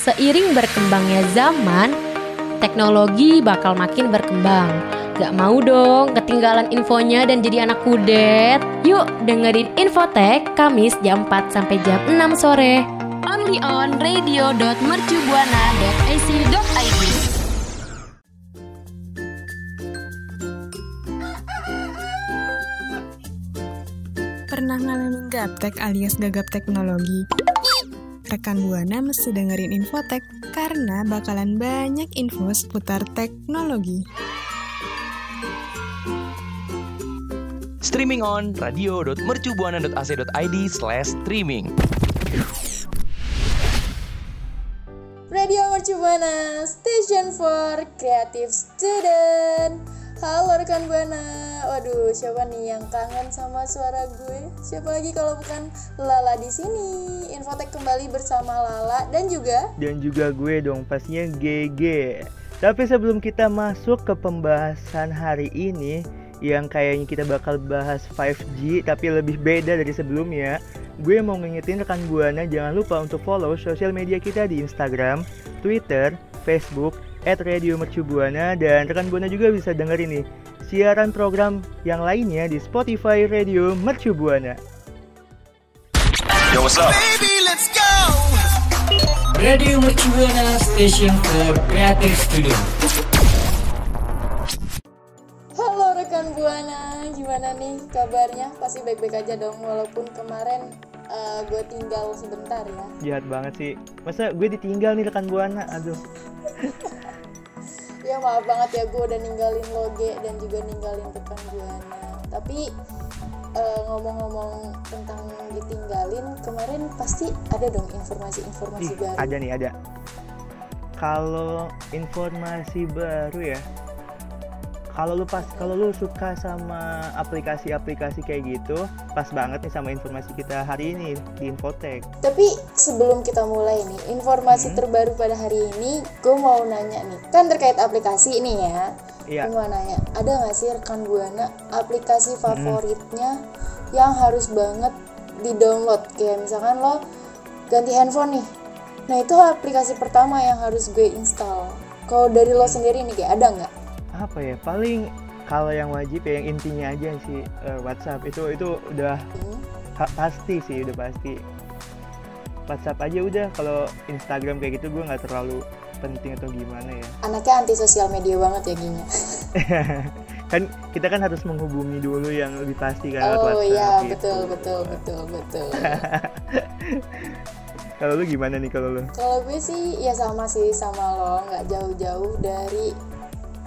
Seiring berkembangnya zaman, teknologi bakal makin berkembang. Gak mau dong ketinggalan infonya dan jadi anak kudet. Yuk dengerin Infotek Kamis jam 4 sampai jam 6 sore. Only on radio.mercubuana.ac.id Pernah ngalamin gaptek alias gagap teknologi? Rekan Buana mesti dengerin Infotek karena bakalan banyak info seputar teknologi. Streaming on radio.mercubuana.ac.id slash streaming. Radio Mercubuana, station for creative student. Halo rekan Buana. Waduh, siapa nih yang kangen sama suara gue? Siapa lagi kalau bukan Lala di sini? Infotek kembali bersama Lala dan juga dan juga gue dong pastinya GG. Tapi sebelum kita masuk ke pembahasan hari ini yang kayaknya kita bakal bahas 5G tapi lebih beda dari sebelumnya, gue mau ngingetin rekan Buana jangan lupa untuk follow sosial media kita di Instagram, Twitter, Facebook, at Radio Mercubuana dan rekan Buana juga bisa dengerin nih siaran program yang lainnya di Spotify Radio Mercubuana. Yo, what's up? Radio Mercubuana Station for Creative Studio. Halo rekan Buana, gimana nih kabarnya? Pasti baik-baik aja dong walaupun kemarin eh, gue tinggal sebentar ya. Jahat banget sih. Masa gue ditinggal nih rekan Buana? Aduh. Ya maaf banget ya gue udah ninggalin loge dan juga ninggalin rekan Buana. Tapi eh, ngomong-ngomong tentang ditinggalin, kemarin pasti ada dong informasi-informasi baru. ada nih ada. Kalau informasi baru ya, kalau lu pas kalau lu suka sama aplikasi-aplikasi kayak gitu, pas banget nih sama informasi kita hari ini di Infotek. Tapi sebelum kita mulai nih, informasi terbaru pada hari ini, gue mau nanya nih, kan terkait aplikasi ini ya. Iya. Gue mau nanya, ada nggak sih rekan buana aplikasi favoritnya yang harus banget di download? Kayak misalkan lo ganti handphone nih, nah itu aplikasi pertama yang harus gue install. Kalau dari lo sendiri nih, kayak ada nggak? Apa ya? Paling kalau yang wajib ya yang intinya aja sih eh, WhatsApp itu itu udah ha- pasti sih udah pasti. WhatsApp aja udah kalau Instagram kayak gitu gue nggak terlalu penting atau gimana ya. Anaknya anti sosial media banget ya Ginya. kan kita kan harus menghubungi dulu yang lebih pasti kan Oh WhatsApp iya, gitu. betul, betul, betul, betul. Kalau lu gimana nih kalau lu? Kalau gue sih ya sama sih sama lo, nggak jauh-jauh dari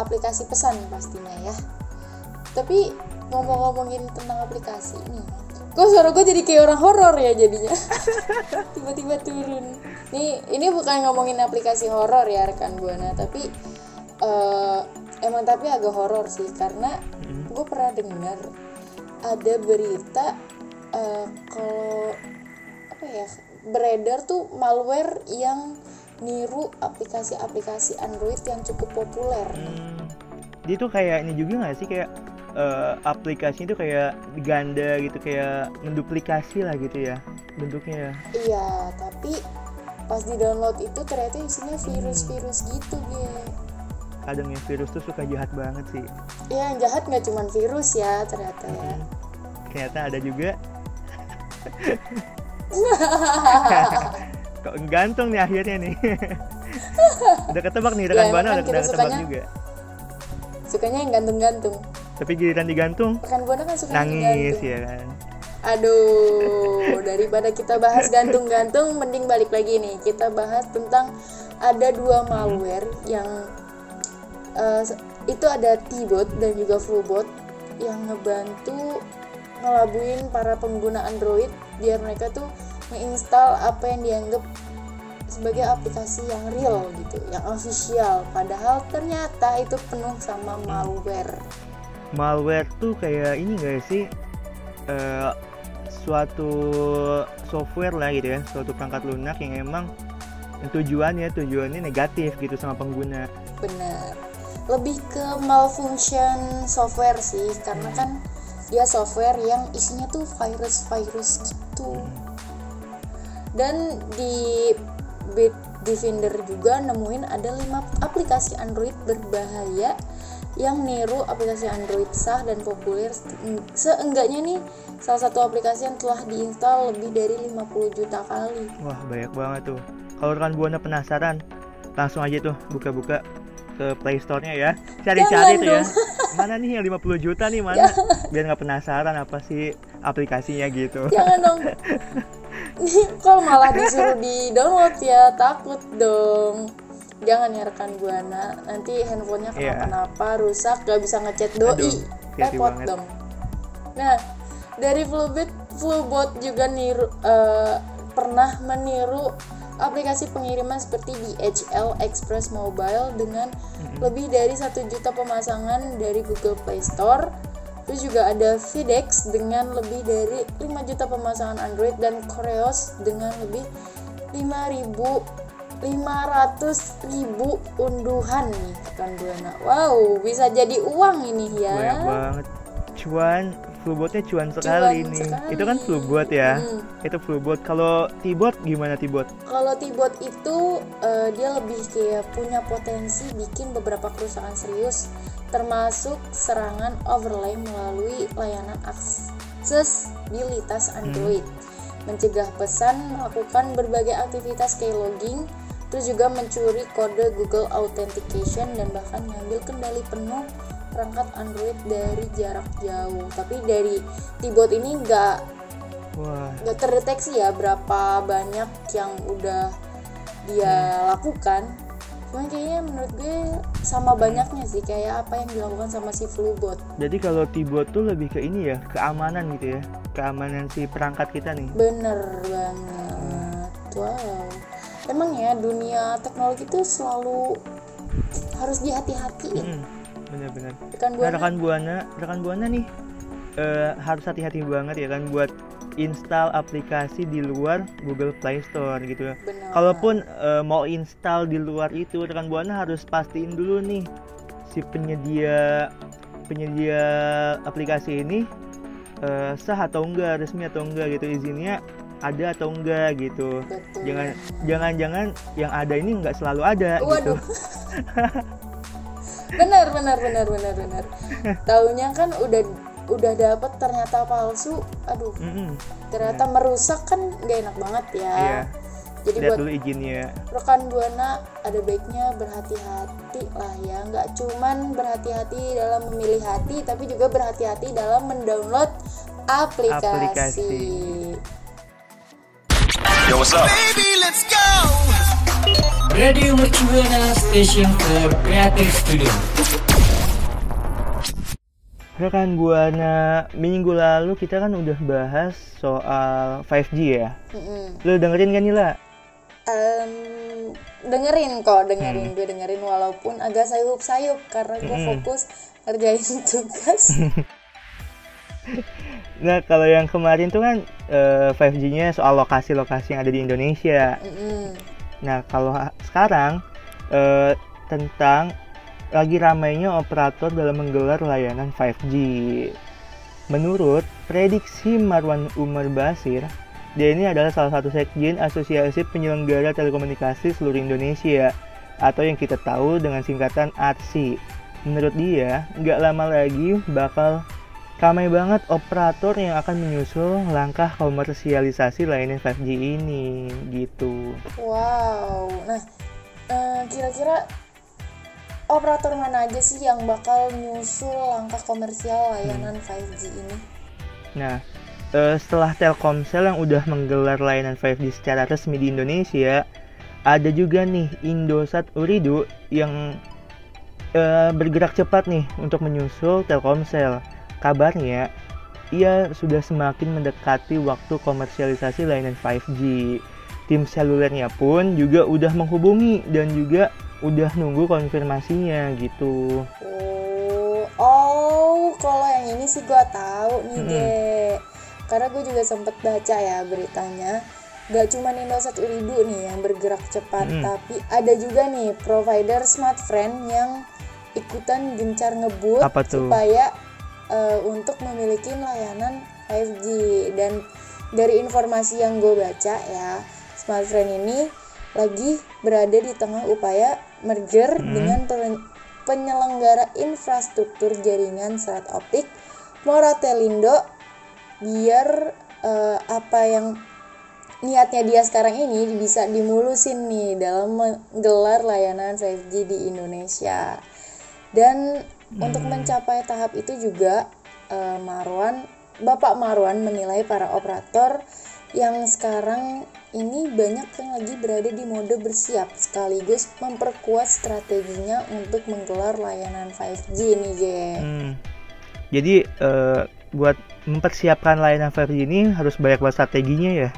aplikasi pesan pastinya ya. Tapi ngomong-ngomongin tentang aplikasi ini, kok suara gue jadi kayak orang horor ya jadinya. Tiba-tiba turun. Nih, ini bukan ngomongin aplikasi horor ya rekan buana, tapi eh, emang tapi agak horor sih karena gue pernah dengar ada berita eh, kalau apa ya beredar tuh malware yang niru aplikasi-aplikasi Android yang cukup populer. Hmm, dia tuh kayak ini juga nggak sih kayak eh, aplikasi itu kayak ganda gitu kayak menduplikasi lah gitu ya bentuknya ya. Iya, tapi pas di download itu ternyata isinya virus-virus gitu dia. Kadang yang virus tuh suka jahat banget sih. Ya yang jahat nggak cuma virus ya ternyata ya. Ternyata ada juga. Kok gantung nih akhirnya nih. udah ketebak nih rekan Ya, emang udah, ketebak juga. Sukanya yang gantung-gantung. Tapi giliran digantung Rekan buana kan suka nangis gantung. ya kan. Aduh, daripada kita bahas gantung-gantung, mending balik lagi nih. Kita bahas tentang ada dua malware yang eh, itu ada T-bot dan juga Fluebot yang ngebantu ngelabuin para pengguna Android biar mereka tuh menginstal apa yang dianggap sebagai aplikasi yang real gitu, yang official. Padahal ternyata itu penuh sama malware. malware tuh kayak ini gak sih eh, suatu software lah gitu ya suatu perangkat lunak yang emang tujuannya tujuannya negatif gitu sama pengguna Bener. Lebih ke malfunction software sih, karena kan dia software yang isinya tuh virus-virus gitu. Dan di bit Defender juga nemuin ada 5 aplikasi Android berbahaya yang niru aplikasi Android sah dan populer seenggaknya nih salah satu aplikasi yang telah diinstal lebih dari 50 juta kali Wah banyak banget tuh. Kalau rekan buana penasaran, langsung aja tuh buka-buka ke Play Store-nya ya. Cari-cari tuh ya. Mana nih yang 50 juta nih mana? Biar nggak penasaran apa sih aplikasinya gitu. jangan dong kalau malah disuruh di download ya takut dong. Jangan ya rekan buana. Nanti handphonenya Iya. kenapa-napa rusak gak bisa ngechat doi. Aduh, repot banget. dong. Nah dari Flubit Flubot juga niru eh, pernah meniru aplikasi pengiriman seperti DHL Express Mobile dengan lebih dari satu juta pemasangan dari Google Play Store Terus juga ada FedEx dengan lebih dari 5 juta pemasangan Android dan Koreos dengan lebih 5.500 ribu unduhan nih rekan buana. Wow, bisa jadi uang ini ya. Banyak banget. Cuan, Flubotnya cuan sekali Cuan nih. sekali. Itu kan Flubot ya. Hmm. Itu Flubot. Kalau Tibot gimana Tibot? Kalau Tibot itu eh, dia lebih kayak punya potensi bikin beberapa kerusakan serius termasuk serangan overlay melalui layanan aksesibilitas Android, mencegah pesan, melakukan berbagai aktivitas keyloging, terus juga mencuri kode Google Authentication dan bahkan mengambil kendali penuh perangkat Android dari jarak jauh. Tapi dari Tibot ini nggak Wah, nggak terdeteksi ya berapa banyak yang udah dia lakukan cuman kayaknya menurut gue sama banyaknya sih kayak apa yang dilakukan sama si Flubot jadi kalau Tibot tuh lebih ke ini ya, keamanan gitu ya. Keamanan si perangkat kita nih. bener banget wow emang ya dunia teknologi itu selalu harus dihati-hatiin Mm, Bener-bener. kan Nah, buana rekan buana, rekan buana nih eh, harus hati-hati banget ya kan buat install aplikasi di luar Google Play Store gitu ya. Kalaupun eh, mau install di luar itu, rekan buana harus pastiin dulu nih si penyedia penyedia aplikasi ini eh, sah atau enggak, resmi atau enggak gitu izinnya ada atau enggak gitu. betul Jangan jangan-jangan yang ada ini enggak selalu ada gitu. waduh benar benar benar benar benar taunya kan udah udah dapet ternyata palsu aduh Mm-mm. ternyata merusak kan nggak enak banget ya Iya. jadi Lihat buat dulu izinnya. rekan buana ada baiknya berhati-hati lah ya nggak cuman berhati-hati dalam memilih hati tapi juga berhati-hati dalam mendownload aplikasi, Aplikasi. Radio Mercubuana Station for Creative Studio. Rekan Buana, minggu lalu kita kan udah bahas soal 5G ya. Mm-mm. Lu dengerin kan Nila? Em, dengerin kok dengerin gue dengerin walaupun agak sayup-sayup karena gue Mm-mm. fokus ngerjain tugas Nah kalau yang kemarin tuh kan eh, 5G-nya soal lokasi-lokasi yang ada di Indonesia. Mm-mm. Nah kalau sekarang eh, tentang lagi ramainya operator dalam menggelar layanan 5G. Menurut prediksi Marwan Umar Basir, dia ini adalah salah satu sekjen Asosiasi Penyelenggara Telekomunikasi seluruh Indonesia atau yang kita tahu dengan singkatan ATSI. Menurut dia, nggak lama lagi bakal ramai banget operator yang akan menyusul langkah komersialisasi layanan 5G ini gitu. wow nah eh, kira-kira operator mana aja sih yang bakal nyusul langkah komersial layanan 5G ini Nah, eh, setelah Telkomsel yang udah menggelar layanan 5G secara resmi di Indonesia, ada juga nih Indosat Uridu yang eh, bergerak cepat nih untuk menyusul Telkomsel. Kabarnya, ia sudah semakin mendekati waktu komersialisasi layanan 5G. Tim selulernya pun juga udah menghubungi dan juga udah nunggu konfirmasinya gitu. Oh, oh, kalau yang ini sih gua tahu nih, Mm-mm. Dek. Karena gue juga sempet baca ya beritanya. Gak cuma Indosat Uridu nih yang bergerak cepat, Mm-mm. tapi ada juga nih provider smartfriend yang ikutan gencar ngebut Apa tuh? supaya eh, untuk memiliki layanan 5G dan dari informasi yang gue baca ya smartfriend ini lagi berada di tengah upaya merger dengan pen- penyelenggara infrastruktur jaringan serat optik Moratelindo biar eh, apa yang niatnya dia sekarang ini bisa dimulusin nih dalam menggelar layanan 5G di Indonesia. Dan untuk mencapai tahap itu juga eh, Marwan, Bapak Marwan menilai para operator yang sekarang ini banyak yang lagi berada di mode bersiap sekaligus memperkuat strateginya untuk menggelar layanan 5G nih, Ge. Hmm. Jadi eh, buat mempersiapkan layanan 5G ini harus banyak banget strateginya ya.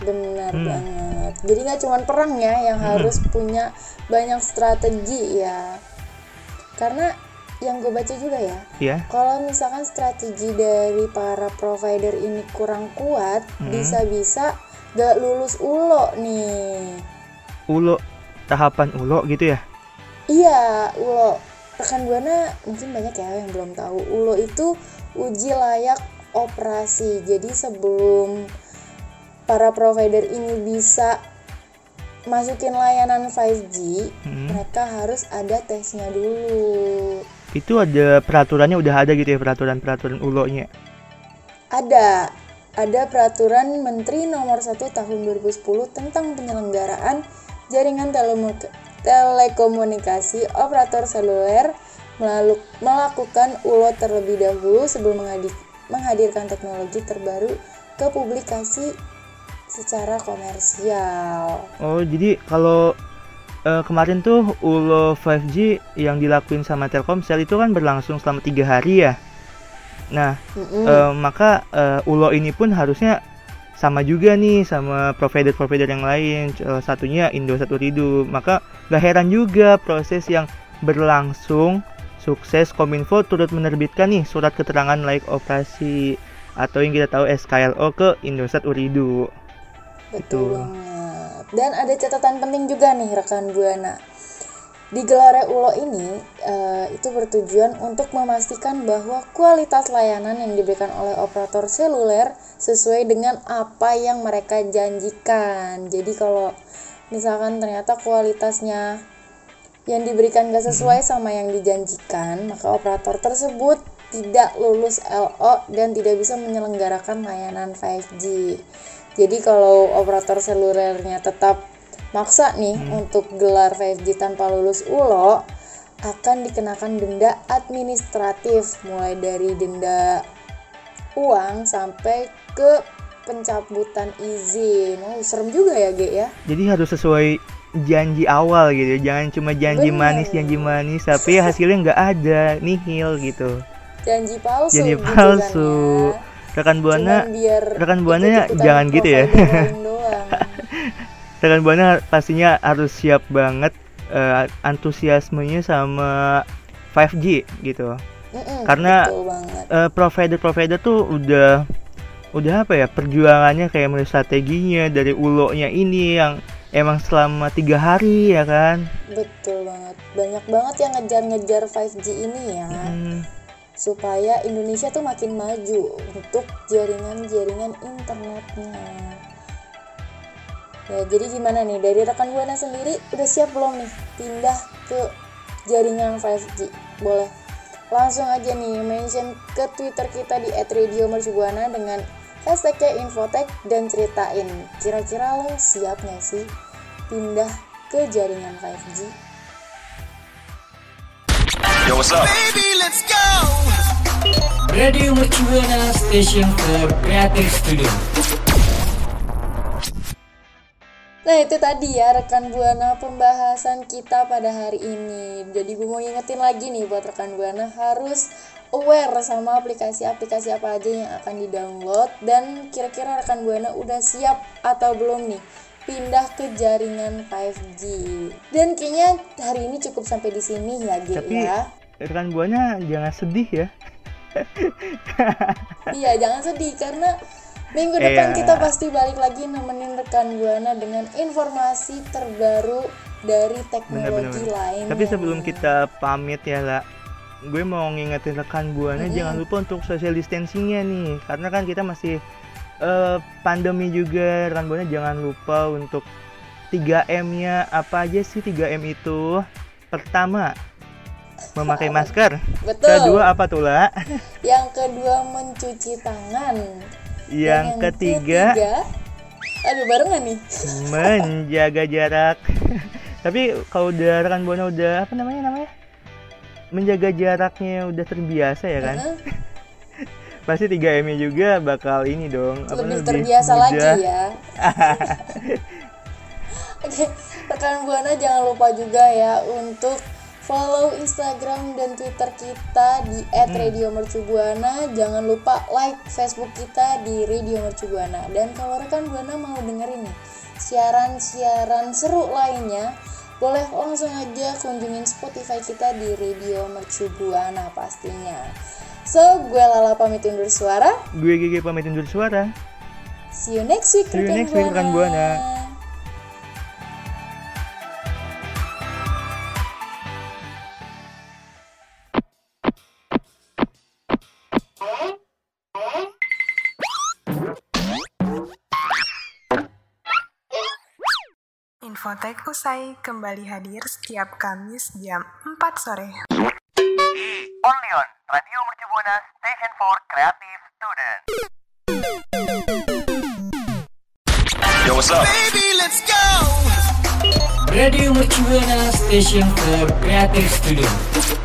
Benar Hmm. banget. Jadi nggak cuma perang ya yang harus punya banyak strategi ya. Karena yang gue baca juga ya, Ya. kalau misalkan strategi dari para provider ini kurang kuat, Hmm. bisa-bisa gak lulus ulo nih. Ulo tahapan ulo gitu ya. Iya, ulo. Rekan Buana mungkin banyak ya yang belum tahu. Ulo itu uji layak operasi. Jadi sebelum para provider ini bisa masukin layanan 5G, Hmm. mereka harus ada tesnya dulu. Itu ada peraturannya udah ada gitu ya peraturan-peraturan ulonya. Ada ada peraturan Menteri Nomor 1 Tahun 2010 tentang penyelenggaraan jaringan telekomunikasi operator seluler melakukan ulo terlebih dahulu sebelum menghadirkan teknologi terbaru ke publikasi secara komersial. Oh, jadi kalau eh, kemarin tuh ulo 5G yang dilakuin sama Telkomsel itu kan berlangsung selama tiga hari ya. Nah, Mm-mm. eh, maka eh, ulo ini pun harusnya sama juga nih sama provider-provider yang lain. Salah satunya Indosat Uridu. Maka gak heran juga proses yang berlangsung sukses Kominfo turut menerbitkan nih surat keterangan layak operasi atau yang kita tahu SKLO ke Indosat Uridu. Betul Gitu. Dan ada catatan penting juga nih rekan Buana. Digelarnya ULO ini eh, itu bertujuan untuk memastikan bahwa kualitas layanan yang diberikan oleh operator seluler sesuai dengan apa yang mereka janjikan. Jadi kalau misalkan ternyata kualitasnya yang diberikan gak sesuai sama yang dijanjikan, maka operator tersebut tidak lulus LO dan tidak bisa menyelenggarakan layanan 5G. Jadi kalau operator selulernya tetap maksa nih untuk gelar 5G tanpa lulus ULO, akan dikenakan denda administratif mulai dari denda uang sampai ke pencabutan izin. Oh, serem juga ya, Ge ya. Jadi harus sesuai janji awal gitu. Jangan cuma janji Bener. manis, janji manis tapi hasilnya nggak ada, nihil gitu. Janji palsu Janji gitu palsu. kan ya. Rekan buana, rekan Buana jangan gitu ya. rekan buana pastinya harus siap banget eh, antusiasmenya sama 5G gitu. Mm-mm, Karena-. Eh, provider-provider tuh udah udah apa ya perjuangannya kayak mulai strateginya dari ulonya ini yang emang selama tiga hari ya kan Betul banget. Banyak banget yang ngejar-ngejar 5G ini ya. Hmm, Supaya Indonesia tuh makin maju untuk jaringan-jaringan internetnya. Ya, jadi gimana nih dari rekan Buana sendiri udah siap belum nih pindah ke jaringan 5G? Boleh langsung aja nih mention ke Twitter kita di @radiomercubuana dengan hashtagnya Infotek dan ceritain kira-kira lo siap nggak sih pindah ke jaringan 5G? Radio Mercubuana Station for Creative Studio. Nah itu tadi ya rekan Buana pembahasan kita pada hari ini. Jadi gue mau ingetin lagi nih buat rekan Buana harus aware sama aplikasi-aplikasi apa aja yang akan di-download Dan kira-kira rekan Buana udah siap atau belum nih pindah ke jaringan 5G Dan kayaknya hari ini cukup sampai di sini ya Ge Tapi- ya. rekan buana jangan sedih ya Iya jangan sedih karena minggu depan Iya. kita pasti balik lagi nemenin rekan Buana dengan informasi terbaru dari teknologi lain. tapi sebelum kita pamit ya lah gue mau ngingetin rekan buana Mm-mm. jangan lupa untuk social distancingnya nih karena kan kita masih eh, pandemi juga rekan buana jangan lupa untuk 3M-nya apa aja sih 3M itu? Pertama, memakai masker. Betul. Kedua apa tuh, La? Yang kedua mencuci tangan. Yang Dan ketiga, aduh barengan nih. menjaga jarak. Tapi kalau udah rekan buana udah apa namanya namanya? Menjaga jaraknya udah terbiasa ya kan? Pasti 3M-nya juga bakal ini dong. apa, lebih terbiasa mudah. lagi ya. Oke, rekan buana jangan lupa juga ya untuk follow Instagram dan Twitter kita di @radiomercubuana. Jangan lupa like Facebook kita di Radio Mercubuana. Dan kalau rekan buana mau dengerin nih siaran-siaran seru lainnya, boleh langsung aja kunjungin Spotify kita di Radio Mercubuana pastinya. So, gue Lala pamit undur suara. Gue GG pamit undur suara. See you next week, See you next week, rekan Buana. Infotek usai kembali hadir setiap Kamis jam 4 sore. Only on Radio Mercu Buana Station for Creative Student. Yo, what's up? Radio Mercubuana Station for Creative Studio.